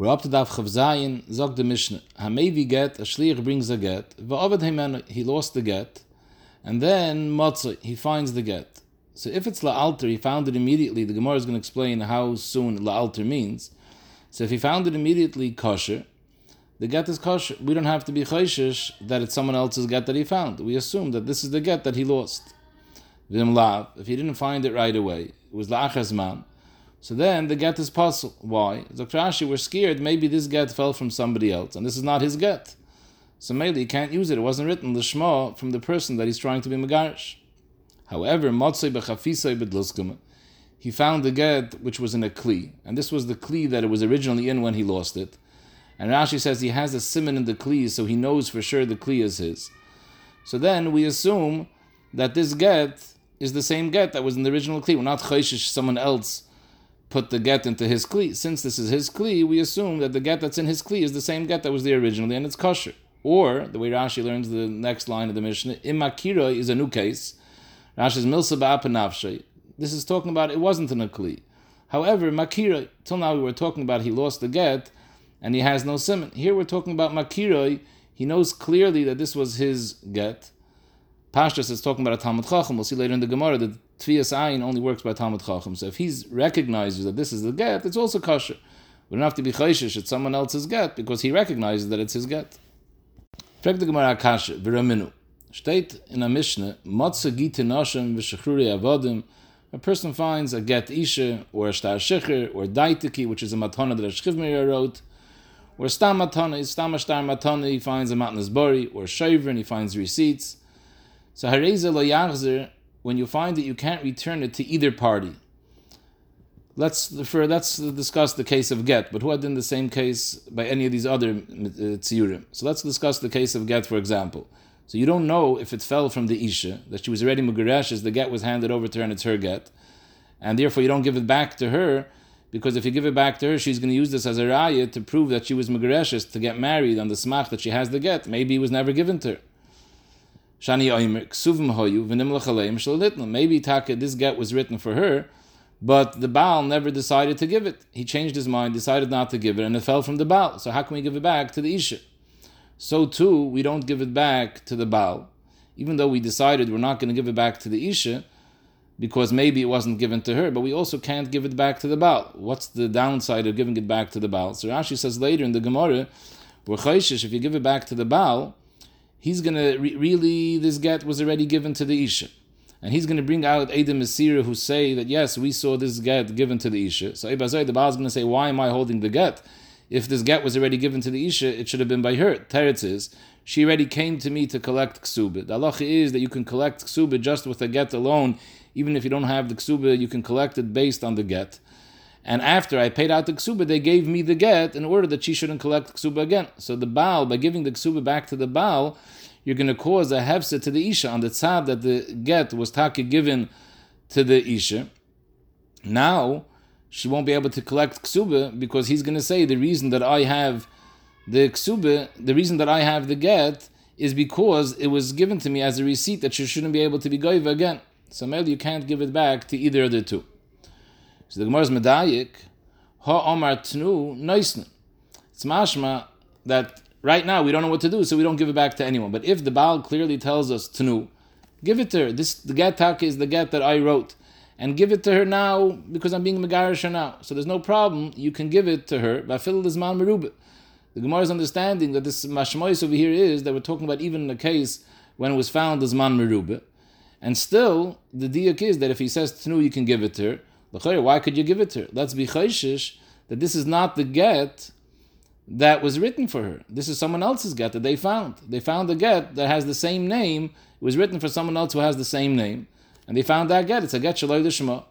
We're up to Daf Chav Zayin, Zog the Mishnah. Hamevi get, a shliach brings a get, va'ovad himenu, he lost the get, and then Motzai, he finds the get. So if it's la'alter, he found it immediately, the Gemara is going to explain how soon la'alter means. So if he found it immediately kosher, the get is kosher. We don't have to be chayshish that it's someone else's get that he found. We assume that this is the get that he lost. If he didn't find it right away, it was la'achazman, so then the get is possible. Why? Dr. Ashi, we're scared maybe this get fell from somebody else, and this is not his get. So maybe he can't use it. It wasn't written l'shma from the person that he's trying to be megarish. However, motzei b'chafisei b'dluskum, he found the get which was in a kli, and this was the kli that it was originally in when he lost it. And Rashi says he has a simon in the kli, so he knows for sure the kli is his. So then we assume that this get is the same get that was in the original kli. We're not chayshish someone else put the get into his kli. Since this is his kli, we assume that the get that's in his kli is the same get that was there originally, and it's kosher. Or the way Rashi learns the next line of the Mishnah, imakira is a new case. Rashi's milsa ba'apanavshay. This is talking about it wasn't in a kli. However, makira, till now we were talking about he lost the get and he has no simon. Here we're talking about makira. He knows clearly that this was his get. Pashtas is talking about a Talmud Chacham. We'll see later in the Gemara that Tfias Ayin only works by Talmud Chacham. So if he recognizes that this is the get, it's also kosher. We don't have to be chayshish it's someone else's get because he recognizes that it's his get. Frag the Gemara Akasha, Viraminu. Steht in a Mishnah, Motze gite v'shechruri avodim. A person finds a get isha, or a shtar shecher, or daitiki, which is a matana that a shchivmeir wrote, or stam matana, stam shtar matana, he finds a matnas bori, or shaver, and he finds receipts. So hareza lo when you find that you can't return it to either party. Let's for let's discuss the case of get, but who had in the same case by any of these other uh, tziurim? So let's discuss the case of get, for example. So you don't know if it fell from the isha that she was already mugaresh as the get was handed over to her and it's her get, and therefore you don't give it back to her because if you give it back to her, she's going to use this as a raya to prove that she was mugareshes to get married on the smach that she has the get. Maybe it was never given to her. Shani Oimer, Ksuvim Hoyu, Venim Lachaleim Shalalitna. Maybe Taka, this get was written for her, but the Baal never decided to give it. He changed his mind, decided not to give it, and it fell from the Baal. So how can we give it back to the Isha? So too, we don't give it back to the Baal. Even though we decided we're not going to give it back to the Isha, because maybe it wasn't given to her, but we also can't give it back to the Baal. What's the downside of giving it back to the Baal? So Rashi says later in the Gemara, we're if you give it back to the Baal, he's going to re- really this get was already given to the isha, and he's going to bring out Adam Asira who say that yes, we saw this get given to the isha. So Ibazay the Baal is going to say, why am I holding the get? If this get was already given to the isha, it should have been by her. Teretz is she already came to me to collect ksubit. The halacha is that you can collect ksubit just with a get alone, even if you don't have the ksubit, you can collect it based on the get. And after I paid out the ksuba, they gave me the get in order that she shouldn't collect ksuba again. So the Baal, by giving the ksuba back to the Baal, you're going to cause a hefsa to the Isha on the tzad that the get was taka given to the Isha. Now, she won't be able to collect ksuba because he's going to say the reason that I have the ksuba, the reason that I have the get is because it was given to me as a receipt that she shouldn't be able to be goiva again. So maybe you can't give it back to either of the two. So the Gemara's medayik, ha omar tnu noisne. It's mashma that right now we don't know what to do, so we don't give it back to anyone. But if the Baal clearly tells us tnu, give it to her. This the get taka is the get that I wrote, and give it to her now because I'm being megarish now. So there's no problem. You can give it to her. The Gemara's understanding that this mashmois over here is that we're talking about even in a case when it was found as man merubah, and still the diak is that if he says tnu, you can give it to her. Why could you give it to her? Let's be chayshish that this is not the get that was written for her. This is someone else's get that they found. They found a get that has the same name. It was written for someone else who has the same name, and they found that get. It's a get shaloi d'shma.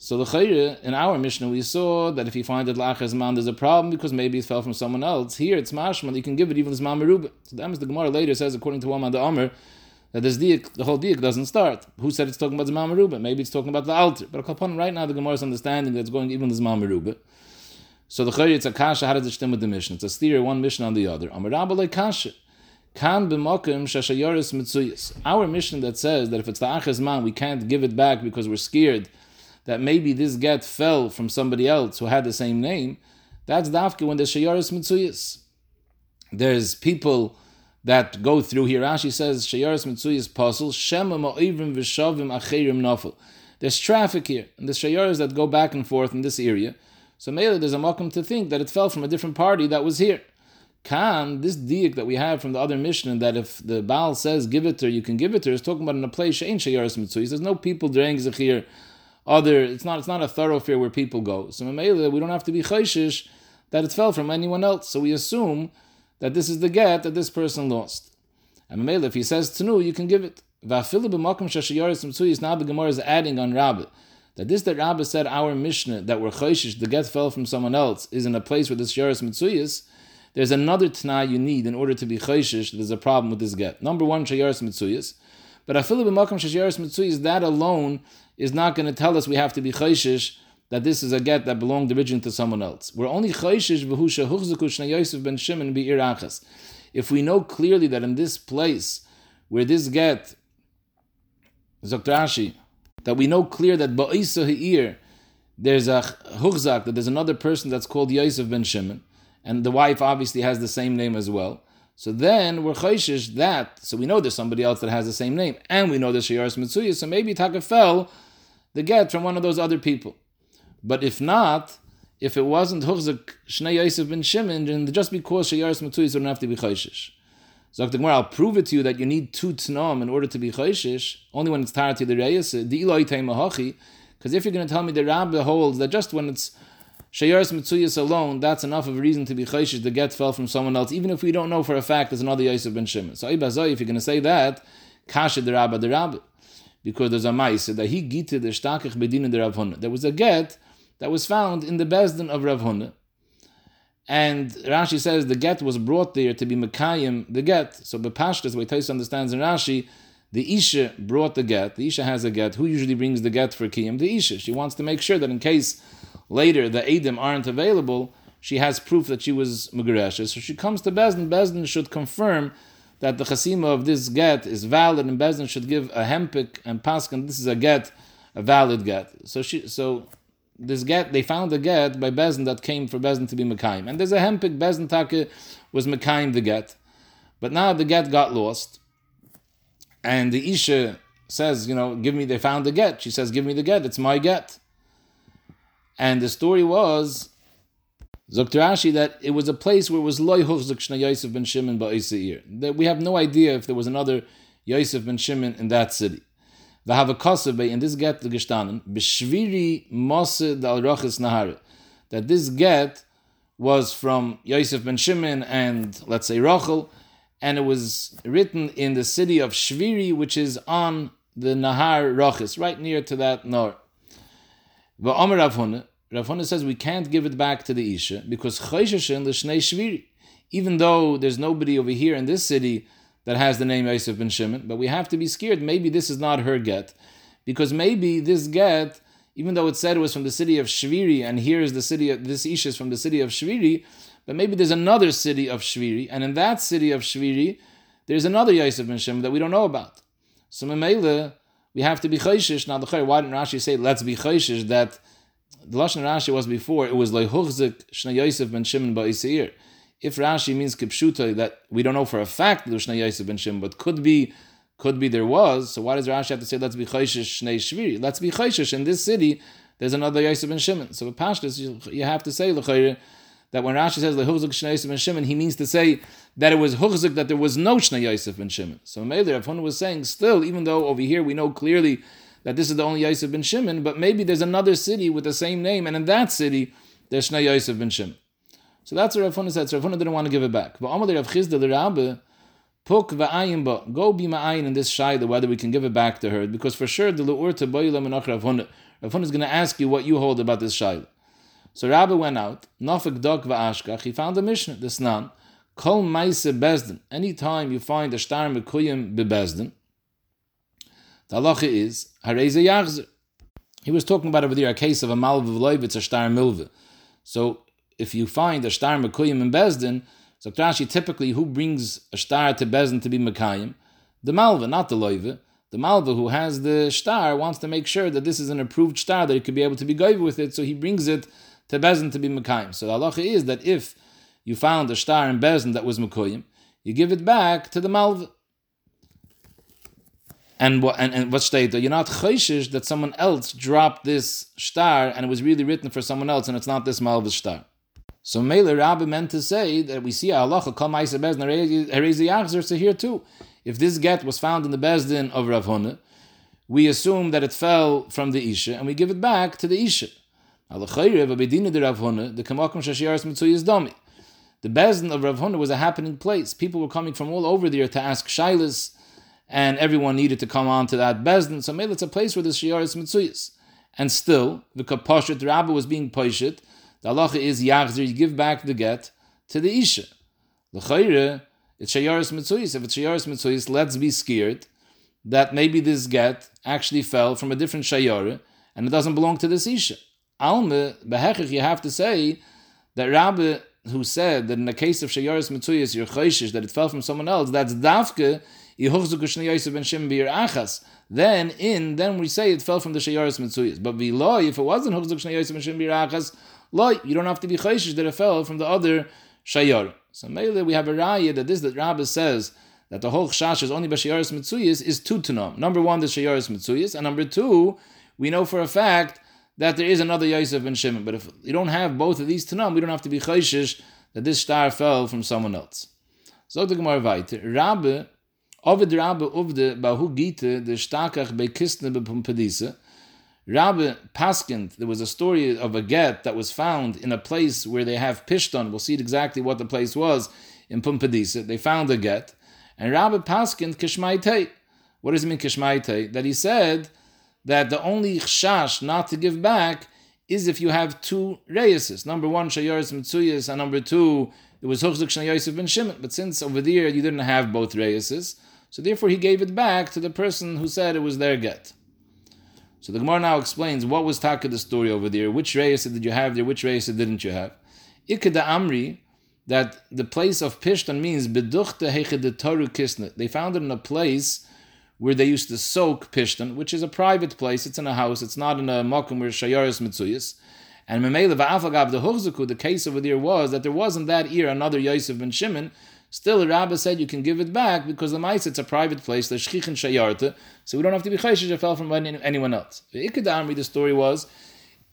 So the chayre in our Mishnah we saw that if you find it lachas man, there's a problem because maybe it fell from someone else. Here it's mashman. You can give it even as mamerubah. So the the Gemara later says according to one the Amr that this diak, the whole diak doesn't start. Who said it's talking about the Mamaruba? Maybe it's talking about the altar. But upon right now, the Gemara's understanding that it's going even this Mamaruba. So the Chayr, it's a kasha, how does it stem with the mission? It's a steer, one mission on the other. Kasha. Kan. Our mission that says that if it's the achas man, we can't give it back because we're scared that maybe this get fell from somebody else who had the same name. That's dafke when there's shayaris mitzuyas. There's people that go through here. Rashi says shayaris mitzuyas puzzle shema ma'ivrim v'shavim acherim nafel. There's traffic here, and there's shayaris that go back and forth in this area. So maybe there's a makom to think that it fell from a different party that was here. Kan, this diak that we have from the other Mishnah, that if the Baal says give it to her, you can give it to her, is talking about in a place she'ain shayaris mitzuyas. There's no people draying zechir. Other, it's not, it's not a thoroughfare where people go. So maybe we don't have to be chayshish that it fell from anyone else. So we assume that this is the get that this person lost. And maybe if he says tenu, you can give it. Now the Gemara is adding on Rabbi that this that Rabbi said our Mishnah that we're chayshish, the get fell from someone else, is in a place where this Yaris Mitzuyas. There's another Tana you need in order to be chayshish. There's a problem with this get. Number one, Shayaris Mitzuyas. But afilu b'makam shayaris mitzuyas, that alone is not going to tell us we have to be chayshish that this is a get that belonged originally to someone else. We're only chayshish v'husha huchzuku Yosef ben Shimon be'irachas. If we know clearly that in this place where this get, Zoktrashi, that we know clear that ba'isa ha'ir, there's a huchzak, that there's another person that's called Yosef ben Shimon, and the wife obviously has the same name as well. So then we're chayshish that, so we know there's somebody else that has the same name, and we know there's Shayaris Mitsuya, so maybe Taka fell the get from one of those other people. But if not, if it wasn't Huchzak Shnei Yosef ben Shimon, then just because Shayaris Matuyis don't have to be Chayshish. So I'll prove it to you that you need two Tnom in order to be Chayshish, only when it's Tarati the Reyes, the Eloi Mahachi, because if you're going to tell me the Rabbi holds that just when it's Shayaris Mitzuyas alone, that's enough of a reason to be Chayshish, the get fell from someone else, even if we don't know for a fact there's another Yosef ben Shimon. So Ibazoi, if you're going to say that, Kasha the Rabbi the Rabbi. Because there's a mice that he gitted the stakich bedin the Rav There was a get that was found in the Bezdin of Rav Huna. And Rashi says the get was brought there to be Mekayim the get. So Bepashtas, the way Tais understands in Rashi, the Isha brought the get. The Isha has a get. Who usually brings the get for Kiyim? The Isha. She wants to make sure that in case later the Adim aren't available, she has proof that she was Mugaresha. So she comes to Bezdin. Bezdin should confirm that the chasima of this get is valid, and Bezdin should give a hempik and paskin. This is a get, a valid get. So she, so this get, they found a get by Bezin that came for Bezin to be Mekayim. And there's a hempik, Bezin Take was Mekayim the get. But now the get got lost. And the Isha says, you know, give me, they found the get. She says, give me the get, it's my get. And the story was, Zokter that it was a place where it was loy huchzuk Yosef ben Shimon ba'isir. That we have no idea if there was another Yosef ben Shimon in that city. We have a kosev in this get the gestanen b'shviri mose dal roches nahar that this get was from Yosef ben Shimon and let's say Rachel, and it was written in the city of Shviri, which is on the Nahar Roches, right near to that Nor. Va'omer Rav Huna, Rav Huna says we can't give it back to the Isha because Chayshashin l'shnei Shviri. Even though there's nobody over here in this city that has the name Yosef ben Shimon, but we have to be scared. Maybe this is not her get, because maybe this get, even though it said it was from the city of Shviri, and here is the city of this Ish is from the city of Shviri, but maybe there's another city of Shviri, and in that city of Shviri, there's another Yosef ben Shimon that we don't know about. So Memele, we have to be chayshish. Now, the why didn't Rashi say let's be chayshish that the lashon Rashi was before it was like huchzik shna Yosef ben Shimon ba'isir if Rashi means kipshuta that we don't know for a fact Lushna Yosef ben Shimon, but could be could be there was. So why does Rashi have to say let's be chayshish shnei shviri? Let's be chayshish in this city. There's another Yosef ben Shimon. So with Pashtus, you, you have to say that when Rashi says lehuzuk shnei Yosef ben Shimon, he means to say that it was huzuk that there was no shnei Yosef ben Shimon. So Meir Rav was saying still, even though over here we know clearly that this is the only Yosef ben Shimon, but maybe there's another city with the same name, and in that city there's shnei Yosef ben Shimon. So that's what Rav Huna said. So Rav Huna didn't want to give it back. But Amalei Rav Chisda l'Rabbe, Puk va'ayin ba, go be ma'ayin in this shayla whether we can give it back to her, because for sure the le'ur to boilam menach Rav Huna. Rav Huna is going to ask you what you hold about this shayla. So Rabbi went out, nafik dok va'ashkach, he found a Mishnah, the Snan, kol maise bezdin. Anytime you find a star mekuyim bebezdin, the halacha is, hareze yachzer. He was talking about over there a case of a malv of it's a star milva. So if you find a star mekuyim in Bezdin, so Rashi typically who brings a star to Bezdin to be mekayim? The malva, not the loive. The malva who has the star wants to make sure that this is an approved star that he could be able to be goiv with it, so he brings it to Bezin to be Mekayim. So the halacha is that if you found a star in Bezin that was Mekayim, you give it back to the Malva. And what and, and what state you're not chayshish that someone else dropped this star and it was really written for someone else and it's not this Malva's star. So Mele Rabbi meant to say that we see a halacha kol ma'aser bezdin yachzer. So here too, if this get was found in the bezdin of Rav Huna, we assume that it fell from the isha and we give it back to the isha. The bezdin of Rav Huna was a happening place. People were coming from all over there to ask shilas, and everyone needed to come on to that bezdin. So maybe it's a place where the shiaris mitzuyas. And still, the kapashet rabbi was being poishet the halacha is yachzer, you give back the get to the isha. L'chayre, it's shayaris mitzuyis. If it's shayaris mitzuyis, let's be scared that maybe this get actually fell from a different shayara and it doesn't belong to this isha. Alme, behechich, you have to say that Rabbi who said that in the case of shayaris mitzuyis, you're chayshish, that it fell from someone else, that's dafke, then in then we say it fell from the shayaris mitzuyis. But v'loy, if it wasn't hukzuk shnei yosef ben shim birachas, Loy, you don't have to be chayshish that it fell from the other shayar. So maybe we have a raya that this that Rabbi says that the whole chash is only by shayaris mitzuyis is two to. Number one, the shayaris mitzuyis, and number two, we know for a fact that there is another Yosef ben Shimon. But if you don't have both of these to we don't have to be chayshish that this star fell from someone else. So the Gemara weiter. Rabbi, Ovid Rabbi Uvde Bahu Gite, the Stakach bei Kistne be Pumpedise, Rabbi Paskind, there was a story of a get that was found in a place where they have pishton. We'll see exactly what the place was in Pumbedisa. They found a get. And Rabbi Paskind Kishmaite. What does it mean Kishmaite? That he said that the only chash not to give back is if you have two reyases. Number one, Shayaris Mitzuyas, and number two, it was Huchzuk Shnayosef ben Shimon. But since over there you didn't have both reyases, so therefore he gave it back to the person who said it was their get. So the Gemara now explains what was Taka the story over there, which reyes did you have there, which reyes didn't you have. Ikeda Amri, that the place of Pishtan means Beduchte Toru Kisnet. They found it in a place where they used to soak Pishtan, which is a private place, it's in a house, it's not in a Mokum where Shayaris Mitzuyas. And Memele Va'afagav the Huchzuku, the case over there was that there wasn't that year another Yosef ben Shimon, Still, the Rabbi said you can give it back because the mice it's a private place, the shchich and shayarta, so we don't have to be chayshish it fell from anyone else. The Ikadamri, the story was,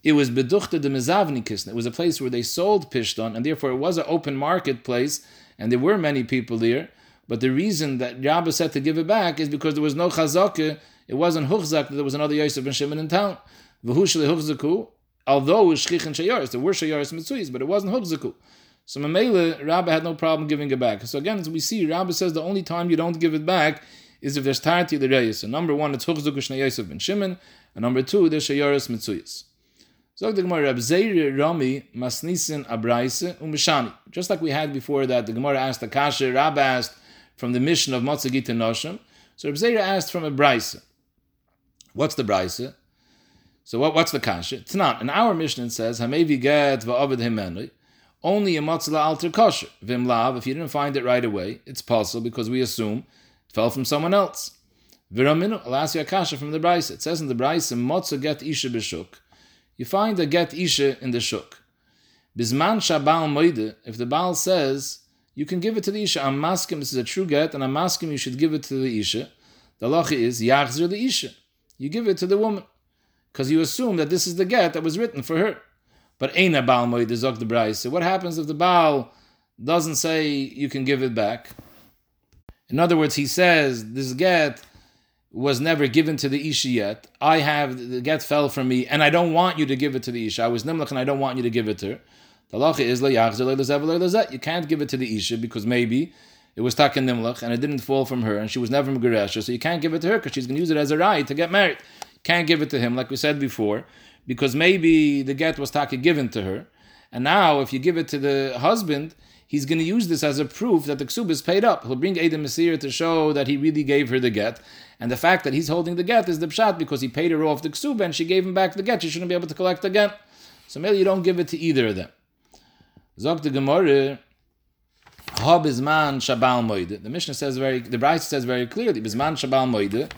it was beduchte de mezavnikisna. It was a place where they sold pishton, and therefore it was an open marketplace, and there were many people there. But the reason that Rabbi said to give it back is because there was no chazaka, it wasn't huchzak that there was another Yosef ben Shimon in town. Although it was shchich and shayaris, there were shayaris mitzuyis, but it wasn't huchzaku. So Mamela, Rabbi had no problem giving it back. So again, as we see, Rabbi says the only time you don't give it back is if there's Tarti the Reyes. So number one, it's Huchzuk Shnei Yosef ben Shimon, and number two, there's Shayaris Mitzuyas. So the Gemara, Rab Rami Masnisin Abraise Umishani. Just like we had before that, the Gemara asked the Kasha, Rabbi asked from the mission of Matzagita Noshim. So Rab Zeir asked from a Braise. What's the Braise? So what, what's the Kasha? It's not. In our mission it says, Hamevi get va'avid himenui only a matzah alter kosher. Vim lav, if you didn't find it right away, it's possible because we assume it fell from someone else. Viraminu, I'll ask you a kasha from the Bryce. It says in the Bryce, matzah get isha b'shuk. You find a get isha in the shuk. Bisman shabal moide, if the Baal says, you can give it to the isha. I'm masking, this is a true get, and I'm asking you should give it to the isha. The lacha is, yachzer the isha. You give it to the woman. Because you assume that this is the get that was written for her. But ain't a Baal Zok the. So what happens if the Baal doesn't say you can give it back? In other words, he says this get was never given to the Isha yet. I have the get fell from me, and I don't want you to give it to the Isha. I was Nimlach and I don't want you to give it to her. The lacha is You can't give it to the Isha because maybe it was taken Nimlach and it didn't fall from her, and she was never Megaresha, so you can't give it to her because she's going to use it as a right to get married. Can't give it to him, like we said before because maybe the get was taka given to her, and now if you give it to the husband, he's going to use this as a proof that the ksub is paid up. He'll bring Adam Masir to show that he really gave her the get, and the fact that he's holding the get is the pshat because he paid her off the ksub and she gave him back the get. She shouldn't be able to collect again. So maybe you don't give it to either of them. Zok the Gemara. Bizman Shabal Moide. The Mishnah says very, the Bryce says very clearly, Bizman Shabal Moide,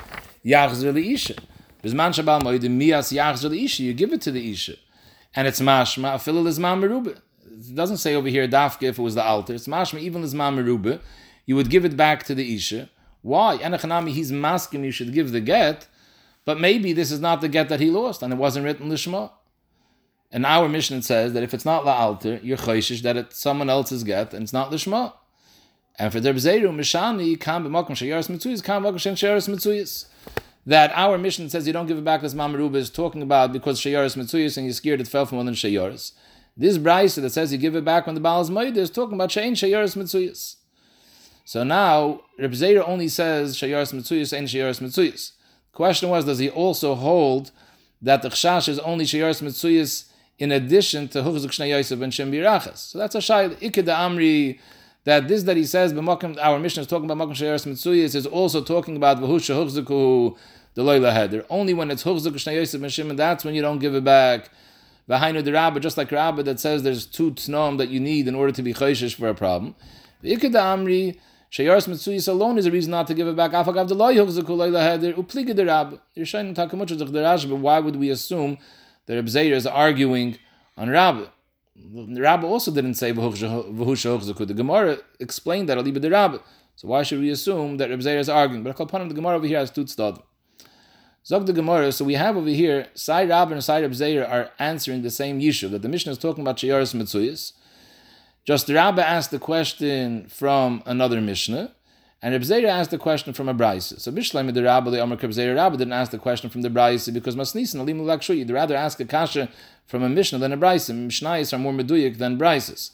Yachzer Isha. Bisman Shabal Moedim Mias Yachzul Isha, you give it to the Isha. and it's mashma, afil lizman merube. It doesn't say over here dafke if it was the altar. It's mashma even lizman merube. You would give it back to the isha. Why? Anachanami, he's masking you should give the get, but maybe this is not the get that he lost, and it wasn't written lishma. And our mission says that if it's not la'alter, you're choishish that it's someone else's get, and it's not lishma. And for Zeru, Mishani, Kam b'makom sheyaris mitzuyis, Kam b'makom. That our mission says you don't give it back as Mamaruba is talking about because sheyaris mitzuyis and you're scared it fell from one of the sheyaris. This brisa that says you give it back when the Baal is Maida is talking about shein sheyaris mitzuyis. So now, Reb Zeru only says sheyaris mitzuyis and sheyaris mitzuyis. The question was, does he also hold that the chshash is only sheyaris mitzuyis in addition to Huchzuk Shnei Yosef and Shem Birachas? So that's a shay, Ikeda Amri, that this that he says, our mission is talking about Makom Sheyaris Mitzuyis, is also talking about Vahusha Huchzuku the Loila Heder. Only when it's Huchzuk Shnei Yosef Shimon, that's when you don't give it back. V'hainu the Rabba, just like Rabba that says there's two tnom that you need in order to be chayshish for a problem. The Ikeda Amri, Mitzuyis alone is a reason not to give it back. Afagav the Loy Huchzuku Loila Heder, Upliga the Rabba. You're shining Takamuch the Rashi, but why would we assume that Reb is arguing on Rabba? The Rabbi also didn't say The Gemara explained that aliba the Rabbi. So why should we assume that Reb Zeir is arguing? But the Gemara over here has two stad. Zog the Gemara. So we have over here Sai Rabbi and Sai Reb Zeir are answering the same issue that the Mishnah is talking about Sheyaris Mitzuyas. Just the Rabbi asked the question from another Mishnah. And Reb Zera asked the question from a Braisa. So Bishleim the Rabbi, the Amr Reb Zera Rabbi didn't ask the question from the Braisa because Masnisan Alim Lakshu. You'd rather ask a kasha from a Mishnah than a Braisa. Mishnayis are more meduyik than Braisas.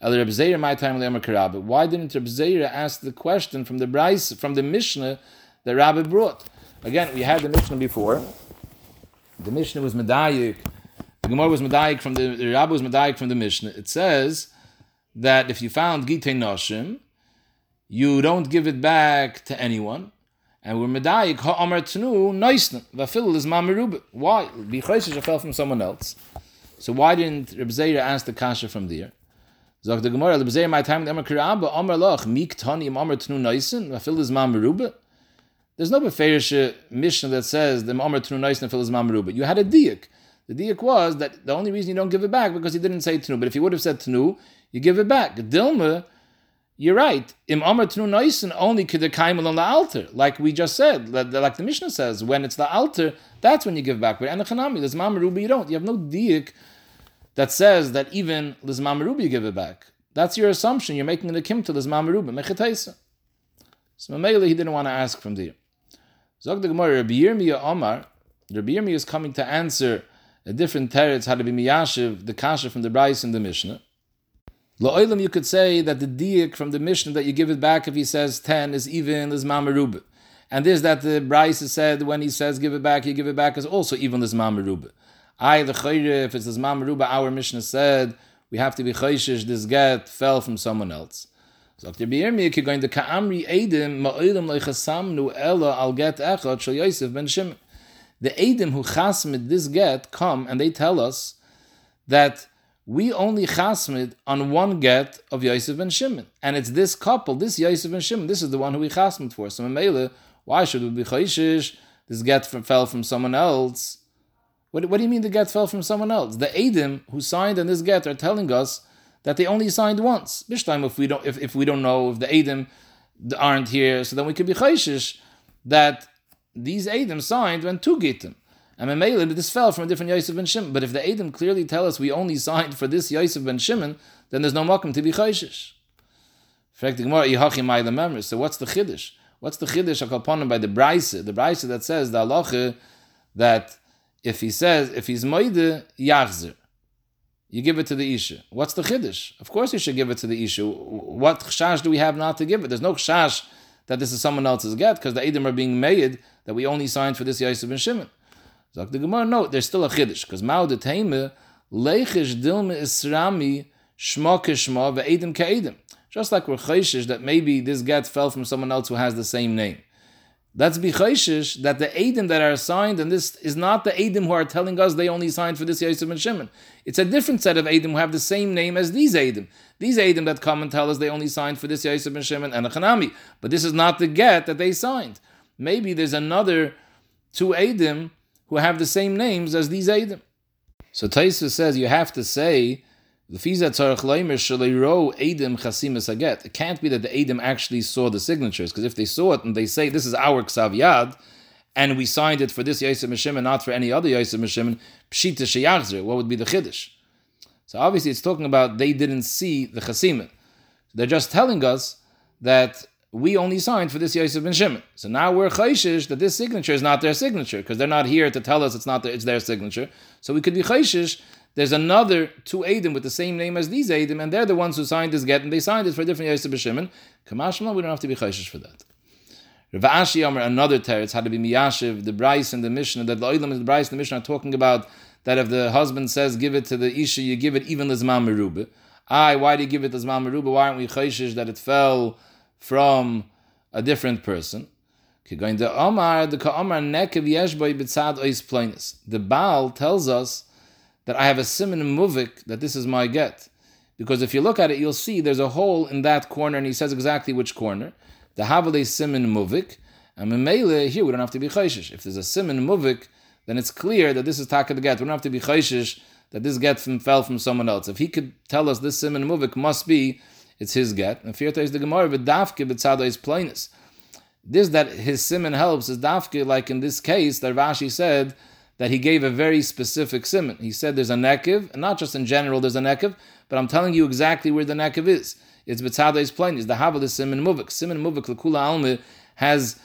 El Reb Zera my time the Rabbi. Why didn't Reb Zera ask the question from the Braisa from the Mishnah that Rabbi brought? Again, we had the Mishnah before. The Mishnah was medayik. The Gemara was medayik from the, the Rabbi was medayik from the Mishnah. It says that if you found Gitei Noshim, you don't give it back to anyone. And we're medayik ha'amar tnu noisna vafil is mamerube. Why? Bichaysish fell from someone else. So why didn't Reb Zeir ask the kasha from there? Zog the Gemara, Reb Zeir my time Amar Kirabba Amar Loch Mik Tani Amar Tnu Noisen vafil is mamerube. There's no beferish uh, mission that says the Amar Tnu Noisen vafil is mamerube. You had a diak. The diak was that the only reason you don't give it back because he didn't say tnu. But if he would have said tnu, you give it back. Dilma you're right. Im Amar Tnu Noisen only kedekaimel on the altar, like we just said, like the Mishnah says, when it's the altar, that's when you give back. But Anachanami, Lizmam Rubi, you don't. You have no diik that says that even Lizmam Rubi give it back. That's your assumption. You're making the kim to Lizmam Rubi, Mechetaisa. So Mamela, he didn't want to ask from there. Zog the Gemara, Rabbi Yirmiyah Omar, Rabbi Yirmiyah is coming to answer a different teretz, how to be miyashiv, the kasha from the Bryce and the Mishnah. La'olam, you could say that the diak from the Mishnah that you give it back if he says 10 is even as mamarub. And this that the Bryce said when he says give it back, you give it back is also even as mamarub. I, the chayre, if it's as mamarub, our Mishnah said we have to be chayshish, this get fell from someone else. So after Biyirmi, going to Ka'amri Edim, Ma'olam Leichasamnu Ella Al Get Echad Shal Yosef Ben Shimon. The Edim who chasmid this get come and they tell us that we only chasmid on one get of Yosef and Shimon. And it's this couple, this Yosef and Shimon, this is the one who we chasmid for. So Mele, why should we be chayshish? This get fell from someone else. What, what do you mean the get fell from someone else? The Adim who signed on this get are telling us that they only signed once. Bishtaim, if we don't if, if we don't know if the Adim aren't here, so then we could be chayshish that these Adim signed when two gitim. And Memele, this fell from a different Yosef ben Shimon. But if the Edom clearly tell us we only signed for this Yosef ben Shimon, then there's no makom to be chayshish. So what's the chiddush? What's the chiddush akalponim by the brayse? The brayse that says the halacha that if he says if he's moide yachzer, you give it to the isha. What's the chiddush? Of course you should give it to the isha. What chash do we have not to give it? There's no chash that this is someone else's get because the Edom are being made that we only signed for this Yosef ben Shimon. Sagt the Gemara, no, there's still a chiddush because Mao de Teime leichish dilme isrami shma kishma ve'edim ka'edim. Just like we're chayshish that maybe this get fell from someone else who has the same name. Let's be chayshish that the edim that are signed, and this is not the edim who are telling us they only signed for this Yosef and Shimon. It's a different set of edim who have the same name as these edim. These edim that come and tell us they only signed for this Yosef and Shimon and a Chanami. But this is not the get that they signed. Maybe there's another two edim who have the same names as these Eidim. So Taisa says you have to say the. It can't be that the edim actually saw the signatures because if they saw it and they say this is our ksav and we signed it for this Yosef Mishim and not for any other Yosef Mishim, pshita. What would be the chiddush? So obviously it's talking about they didn't see the chasimin. They're just telling us that we only signed for this Yosef ben Shimon. So now we're chayshish that this signature is not their signature because they're not here to tell us it's not their, it's their signature. So we could be chayshish. There's another two Adim with the same name as these Adim, and they're the ones who signed this get, and they signed it for a different Yosef ben Shimon. Kamashma, we don't have to be chayshish for that. Rav Ashi Amr, another teretz, had to be miyashiv, the Bryce and the Mishnah, that the Oilam and the Bryce and the Mishnah are talking about that if the husband says give it to the Isha, you give it even Lizman Merubah. Aye, why do you give it Lizman Merubah? Why aren't we chayshish that it fell from a different person. The Baal tells us that I have a simon muvik, that this is my get. Because if you look at it, you'll see there's a hole in that corner, and he says exactly which corner. The Havale simon muvik, and Memele, here we don't have to be chayshish. If there's a simon muvik, then it's clear that this is taka the get. We don't have to be chayshish that this get from, fell from someone else. If he could tell us this simon muvik must be it's his get. And Firta is the Gemara with Dafke b'tzada is plainness. This that his simon helps is Dafke, like in this case that Rashi said that he gave a very specific simon. He said there's a nekiv, and not just in general there's a nekiv, but I'm telling you exactly where the nekiv is. It's b'tzada is plainness. The havel is simon muvik. Simon muvik l'kula alme has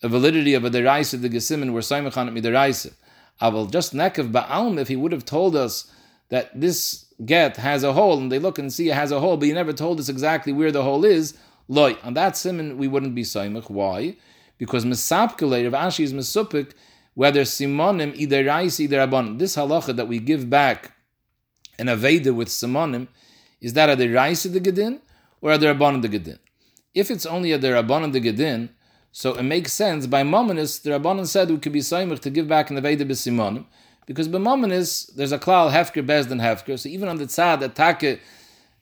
a validity of a deraisa the gesimin where Saimachan at mideraisa. Aval just nekiv ba'alm if he would have told us that this get has a hole, and they look and see it has a hole, but he never told us exactly where the hole is, loy. On that simon, we wouldn't be saimach. Why? Because misapkulate of Ashi is misupik, whether simonim either rais either abon. This halacha that we give back an aveda with simonim, is that a the rais of the gedin or a the rabban of the gedin? If it's only a the rabban of the gedin, so it makes sense. By Mominus, the Rabbanan said we could be saimach to give back an aveda b'simonim, because b'momenis there's a klal hefker bezdin hefker. So even on the tzad take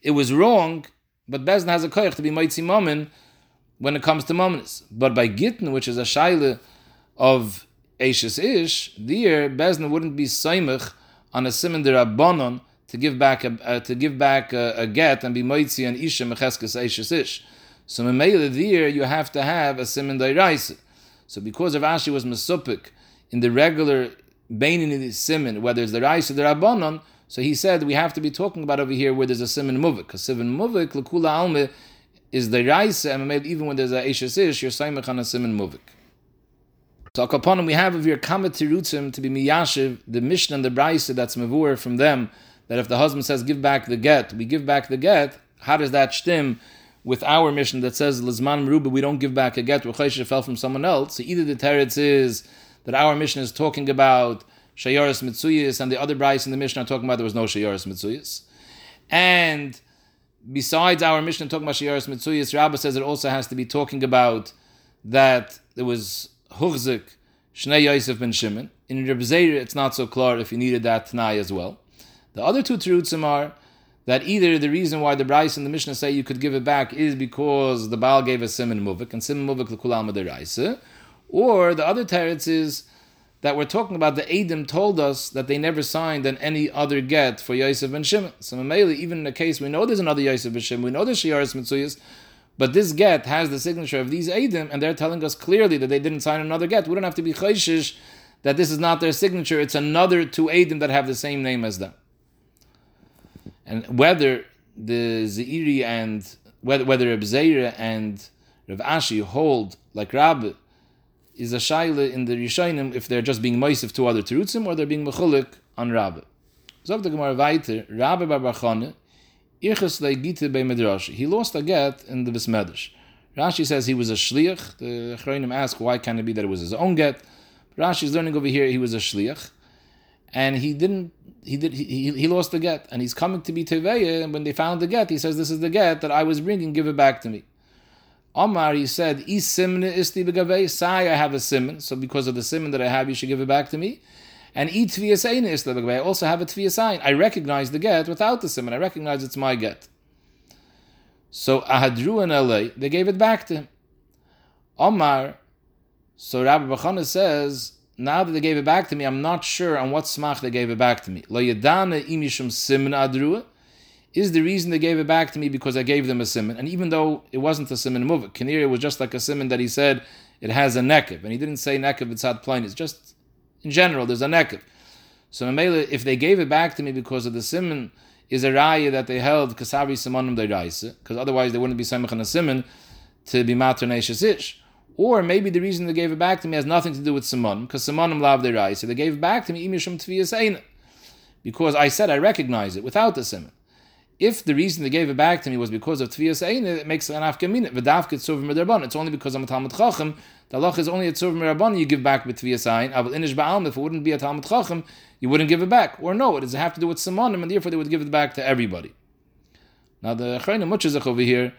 it was wrong, but bezdin has a koyach to be mitzi momen when it comes to momenis. But by gittin, which is a shaila of Ashes ish, there bezdin wouldn't be saimach on a simon derabanon to give back a uh, to give back a, a, get and be mitzi and isha mecheskes Ashes ish. So memela there you have to have a simon deraisa. So because of Ashi was mesupik in the regular Bainin in the whether it's the Rais or the Rabbanon, so he said we have to be talking about over here where there's a simon muvik, because simon muvik, lekula alme, is the Rais, and even when there's a Eishes Ish, you're Saimach on a simon muvik. So upon we have of your kamet tirutzim to be miyashiv, the Mishnah and the Brisa that's mavur from them, that if the husband says give back the get, we give back the get, how does that stem with our mission that says Lizman Meruba, we don't give back a get, fell from someone else? So either the teretz is that our mission is talking about Shayaris Mitzuyas, and the other Bryce in the mission are talking about there was no Shayaris Mitzuyas. And besides our mission talking about Shayaris Mitzuyas, Rabbah says it also has to be talking about that there was Huchzik, Shnei Yosef ben Shimon. In Reb Zayr, it's not so clear if you needed that Tanai as well. The other two Terutzim are that either the reason why the Bryce and the Mishnah say you could give it back is because the Baal gave a Simon Muvik, and Simon Muvik l'kulam Raisa, or the other teretz is that we're talking about the Adim told us that they never signed on any other get for Yosef ben Shimon. So Mameli, even in the case we know there's another Yosef ben Shimon, we know there's Shiaris Mitzuyas, but this get has the signature of these Adim, and they're telling us clearly that they didn't sign another get. We don't have to be chayshish that this is not their signature, it's another two Adim that have the same name as them. And whether the Zairi and whether whether Abzeira and Rav Ashi hold like Rabbi is a shaila in the Rishonim if they're just being moisif to other terutzim or they're being mechulik on Rabbe. Zog the Gemara weiter, Rabbe bar Bachane, Irches leigite bei Medrash. He lost a get in the Besmedrash. Rashi says he was a shliach. The Chayrim ask why can it be that it was his own get. Rashi is learning over here he was a shliach, and he didn't. He did. He, he lost the get, and he's coming to be teveya. And when they found the get, he says, "This is the get that I was bringing. Give it back to me." Omar, he said, isti? Sai, I have a simon, so because of the simon that I have, you should give it back to me. And eat tviyasain isti begavei. I also have a tviyasain. I recognize the get without the simon. I recognize it's my get. So Ahadru and LA, they gave it back to him. Omar, so Rabbi Bachana says, now that they gave it back to me, I'm not sure on what smach they gave it back to me. Lo yadana imishum simin adruah is the reason they gave it back to me because I gave them a simon. And even though it wasn't a simon move, Kinir was just like a simon that he said it has a nekev, and he didn't say nekev had plain. It's just in general there's a nekev. So if they gave it back to me because of the simon, is a raya that they held kasavi simonim deiraisa, because otherwise they wouldn't be samach and a simon to be mater ish. Or maybe the reason they gave it back to me has nothing to do with simonim, because simonim lav deiraisa. They gave it back to me imishum tviyas because I said I recognize it without the simon. If the reason they gave it back to me was because of tviyas ein, it makes an afkamin. V'davke tzuvim medarban. It's only because I'm a talmud chacham. The Allah is only a tzuvim medarban. You give back with tviyas ein. Inish ba'alm. If it wouldn't be a talmud chacham, you wouldn't give it back. Or no, it does have to do with simonim, and therefore they would give it back to everybody. Now the Chayna Muchazach over here.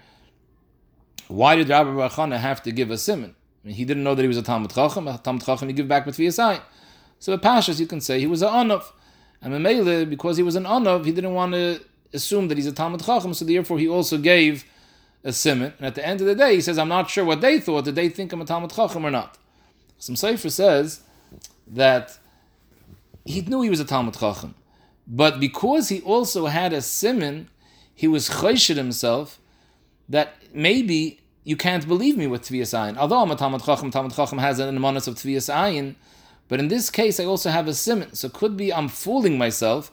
Why did Rabbi Barachana have to give a simon? I mean, he didn't know that he was a talmud chacham. A talmud chacham, you give back with tviyas ein. So the Pashas, you can say he was an anov. And Mamela, because he was an anov, he didn't want to assume that he's a Talmud Chacham, so therefore he also gave a simon. And at the end of the day, he says, I'm not sure what they thought. Did they think I'm a Talmud Chacham or not? Some Sefer says that he knew he was a Talmud Chacham. But because he also had a simon, he was chayshid himself that maybe you can't believe me with Tviyas Ayin. Although I'm a Talmud Chacham, Talmud Chacham has an amonis of Tviyas Ayin, but in this case I also have a simon. So could be I'm fooling myself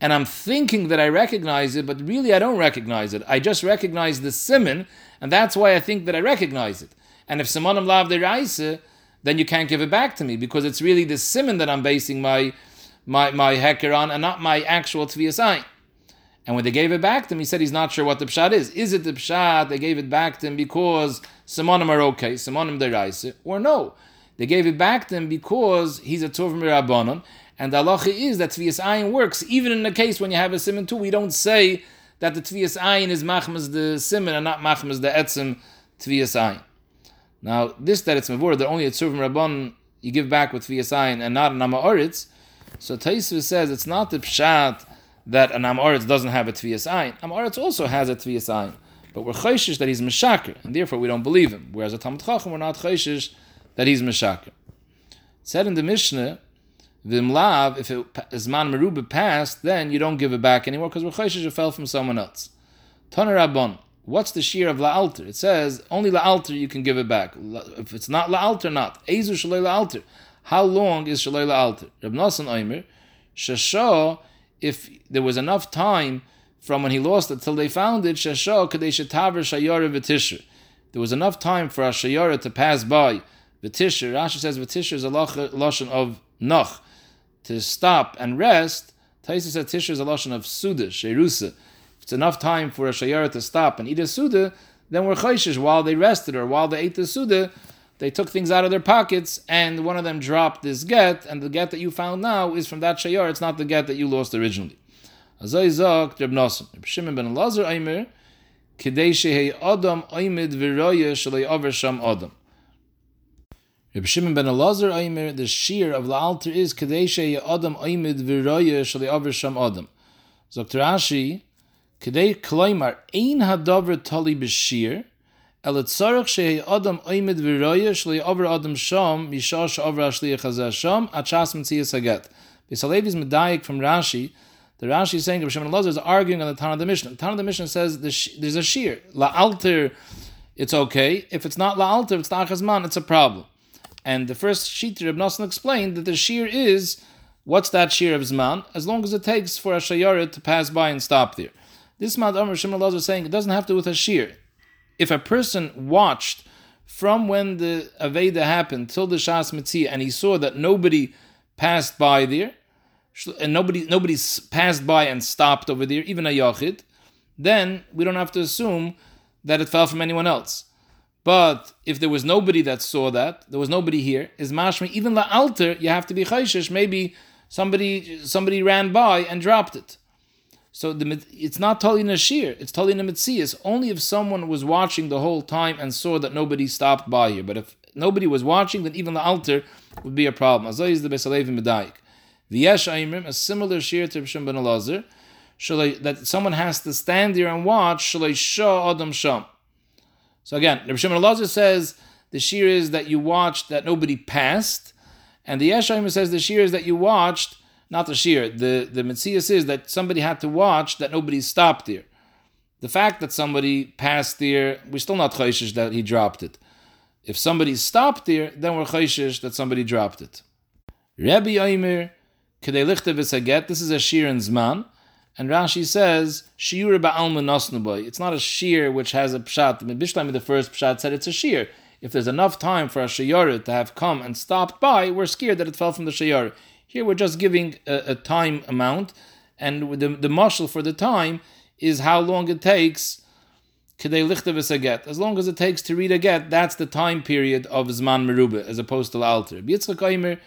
and I'm thinking that I recognize it, but really I don't recognize it. I just recognize the simon, and that's why I think that I recognize it. And if simonim lav the raisa, then you can't give it back to me because it's really the simon that I'm basing my my my heker on, and not my actual tviyasai. And when they gave it back to him, he said he's not sure what the pshat is. Is it the pshat they gave it back to him because simonim are okay, simonim deraisa, or no? They gave it back to him because he's a tov mirabanon, and the halacha is that Tviyas Ayin works, even in the case when you have a simon too. We don't say that the Tviyas Ayin is machmas the simon and not machmas the etzim Tviyas Ayin. Now, this that it's mavur, that only a tzurvim rabban you give back with Tviyas Ayin and not an Oritz. So Taisva says it's not the pshat that an Oritz doesn't have a Tviyas Ayin. Oritz also has a Tviyas Ayin. But we're chayshish that he's meshaker, and therefore we don't believe him. Whereas a Talmud Chacham, we're not chayshish that he's meshaker. said in the Mishnah Vimlav, if it is man meruba passed, then you don't give it back anymore because we're fell from someone else. Taner Rabban, what's the shear of la'alter? It says only la'alter you can give it back. If it's not la'alter, not. Ezu shalei la'alter. How long is shalei la'alter? Reb Nosson Oimer, shasho, if there was enough time from when he lost it till they found it, shasho kadesh taver shayara. There was enough time for a shayara to pass by. V'tisher, Rashi says v'tisher is a lashon of noch to stop and rest, Taisa said Tisha is a lashon of Suda, Sherusa. If it's enough time for a Shayara to stop and eat a Suda, then we're chayshish while they rested or while they ate the Suda, they took things out of their pockets and one of them dropped this get, and the get that you found now is from that Shayar, it's not the get that you lost originally. Viroya Adam. Reb Shimon ben Elazar Aimer, the shear of the altar is Kadeshe Adam Aimid Viroya Shali Aver Sham Adam. Dr. Rashi, Kadei Kloimar Ein Hadavar Tali B'Shir, El Tzarech Shei Adam Aimid Viroya Shali Aver Adam Sham Mishash Aver Ashli Chazah Sham Achas Metzias Haget. Bisalevi's medayik from Rashi, the Rashi is saying Reb Shimon Elazar is arguing on the Tanah of the Mishnah. The Tanah of the Mishnah says there's a shear. La altar, it's okay. If it's not la altar, it's Tachazman, it's a problem. And the first sheet Reb Nosson explained that the shear is what's that shear of Zman, as long as it takes for a shayara to pass by and stop there. This Mad Amr Shimon is saying it doesn't have to do with a shear. If a person watched from when the Aveda happened till the Shas Mitzia and he saw that nobody passed by there, and nobody nobody passed by and stopped over there, even a Yachid, then we don't have to assume that it fell from anyone else. But if there was nobody that saw that, there was nobody here, is mashmi, even the altar, you have to be chayshish. Maybe somebody somebody ran by and dropped it. So the, it's not totally nashir, it's totally nemitzias. Only if someone was watching the whole time and saw that nobody stopped by here. But if nobody was watching, then even the altar would be a problem. Azay is the Besalev Medayik. V'yesh Aimrim, a similar shir to Rishon ben that someone has to stand there and watch, shalei shah adam sham. So again, Rabbi Shimon Elazar says the shear is that you watched that nobody passed, And the Yeshayim says the shears that you watched, not the shear, the, the Metzias is that somebody had to watch that nobody stopped there. The fact that somebody passed there, we're still not chayshish that he dropped it. If somebody stopped there, then we're chayshish that somebody dropped it. Rabbi Omer, Kedei Lichte get. this is a shear in Zman, and Rashi says, Shiur ba'alma. It's not a shear which has a pshat. Bishlam, the first pshat, said it's a shear. If there's enough time for a shayara to have come and stopped by, we're scared that it fell from the shayara. Here we're just giving a, a time amount, and the, the marshal for the time is how long it takes. As long as it takes to read a get, that's the time period of Zman Merubah, as opposed to the Aimer,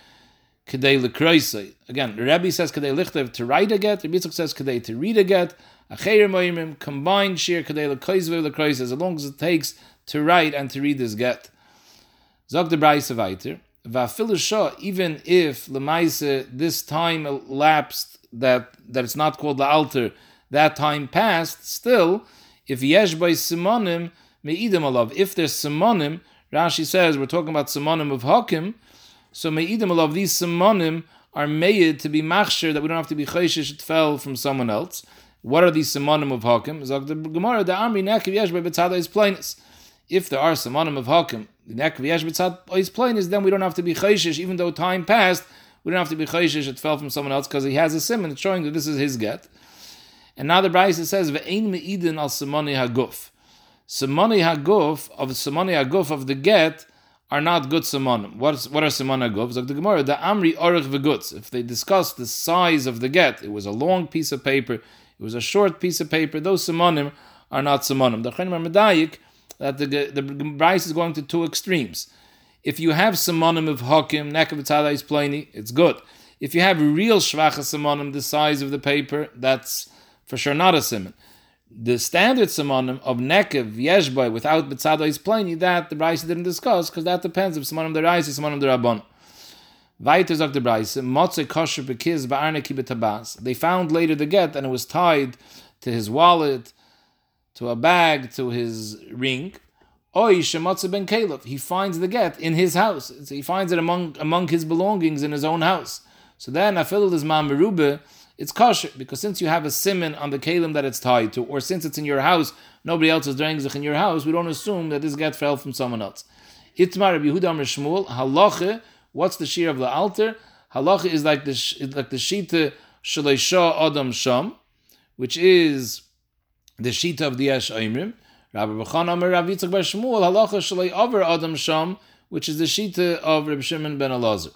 Kedei lekroisei. Again, the Rebbe says Kedei lichtav to write a get, Yitzchak says Kedei to read a get. Acheir Moimim, combined shir Kedei lekroisei lekroisei, as long as it takes to write and to read this get. Zog the Braise weiter. Even if Lemaise this time elapsed that that it's not called the altar, that time passed, still if yesh by simonim me'idim alav. If there's simonim, Rashi says we're talking about simonim of hakim, so me'idim alav. These simonim are made to be machshir that we don't have to be chayshish it fell from someone else. What are these simonim of hakim? Zog the Gemara the Amri nekiv yesh by betzada is plainness. If there are simonim of hakim, the nekiv yesh betzada is then we don't have to be chayshish even though time passed. We don't have to be chayshish it fell from someone else because he has a simon showing that this is his get. And now the Brisa says, "Ve'ein me'idin al simoni haguf." Simoni haguf of simoni haguf of the get are not good simonim. What, is, what are simoni haguf? Like the Gemara, the amri orich v'gutz. If they discuss the size of the get, it was a long piece of paper, it was a short piece of paper. Those simonim are not simonim. The Chaim Medayik that the the Brisa is going to two extremes. If you have simonim of hakim, nekav is plaini, it's good. If you have real shvacha simonim, the size of the paper, that's for sure not a simon. The standard simonim of nekev yeshboy without betzado is plain that the Brisa didn't discuss because that depends if simonim the Raisa, simonim the Rabban. Weiter motze kosher bekiz. They found later the get and it was tied to his wallet, to a bag, to his ring. Oy shemotze bein keilav. He finds the get in his house. So he finds it among among his belongings in his own house. So then afil is man merube it's kosher because since you have a simon on the kalim that it's tied to, or since it's in your house, nobody else is doing in your house, we don't assume that this get fell from someone else. Itmar Yehuda Shmuel halacha. What's the shear of the altar? Halacha is like the like the shita shaleisha adam sham, which is the shita of the Yesh Aimrim. Rabbi Bachan Amar Rav Yitzchak Bar Shmuel halacha shalei over adam sham, which is the shita of Rabbi Shimon ben Elazar.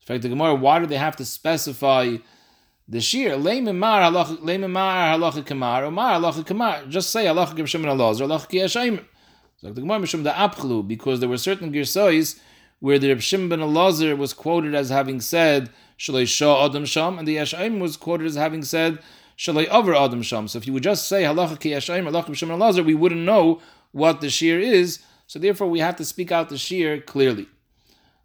In fact, the Gemara, why do they have to specify? The shir leimimar halacha leimimar halacha kamar or mar halacha kamar. Just say halacha Shimon halacha kiyashayim. So the Gemara mishum the apchlu because there were certain girsois where the Reb Shimon ben Elazar was quoted as having said shalei shah adam sham and the Yashayim was quoted as having said shalei over adam sham. So if you would just say halacha kiyashayim halacha Shimon Elazar, we wouldn't know what the shir is. So therefore, we have to speak out the shir clearly.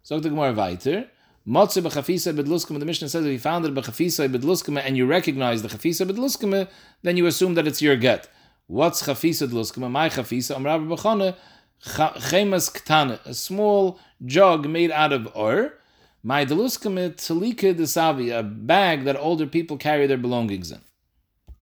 So the Gemara weiter. Motze b'chafisa bedluskama. The Mishnah says if you found it b'chafisa bedluskama and you recognize the chafisa bedluskama, then you assume that it's your get. What's chafisa bedluskama? My chafisa. Rabbi Bechana chemas ktana, a small jug made out of or. My deluskama talika desavi, a bag that older people carry their belongings in.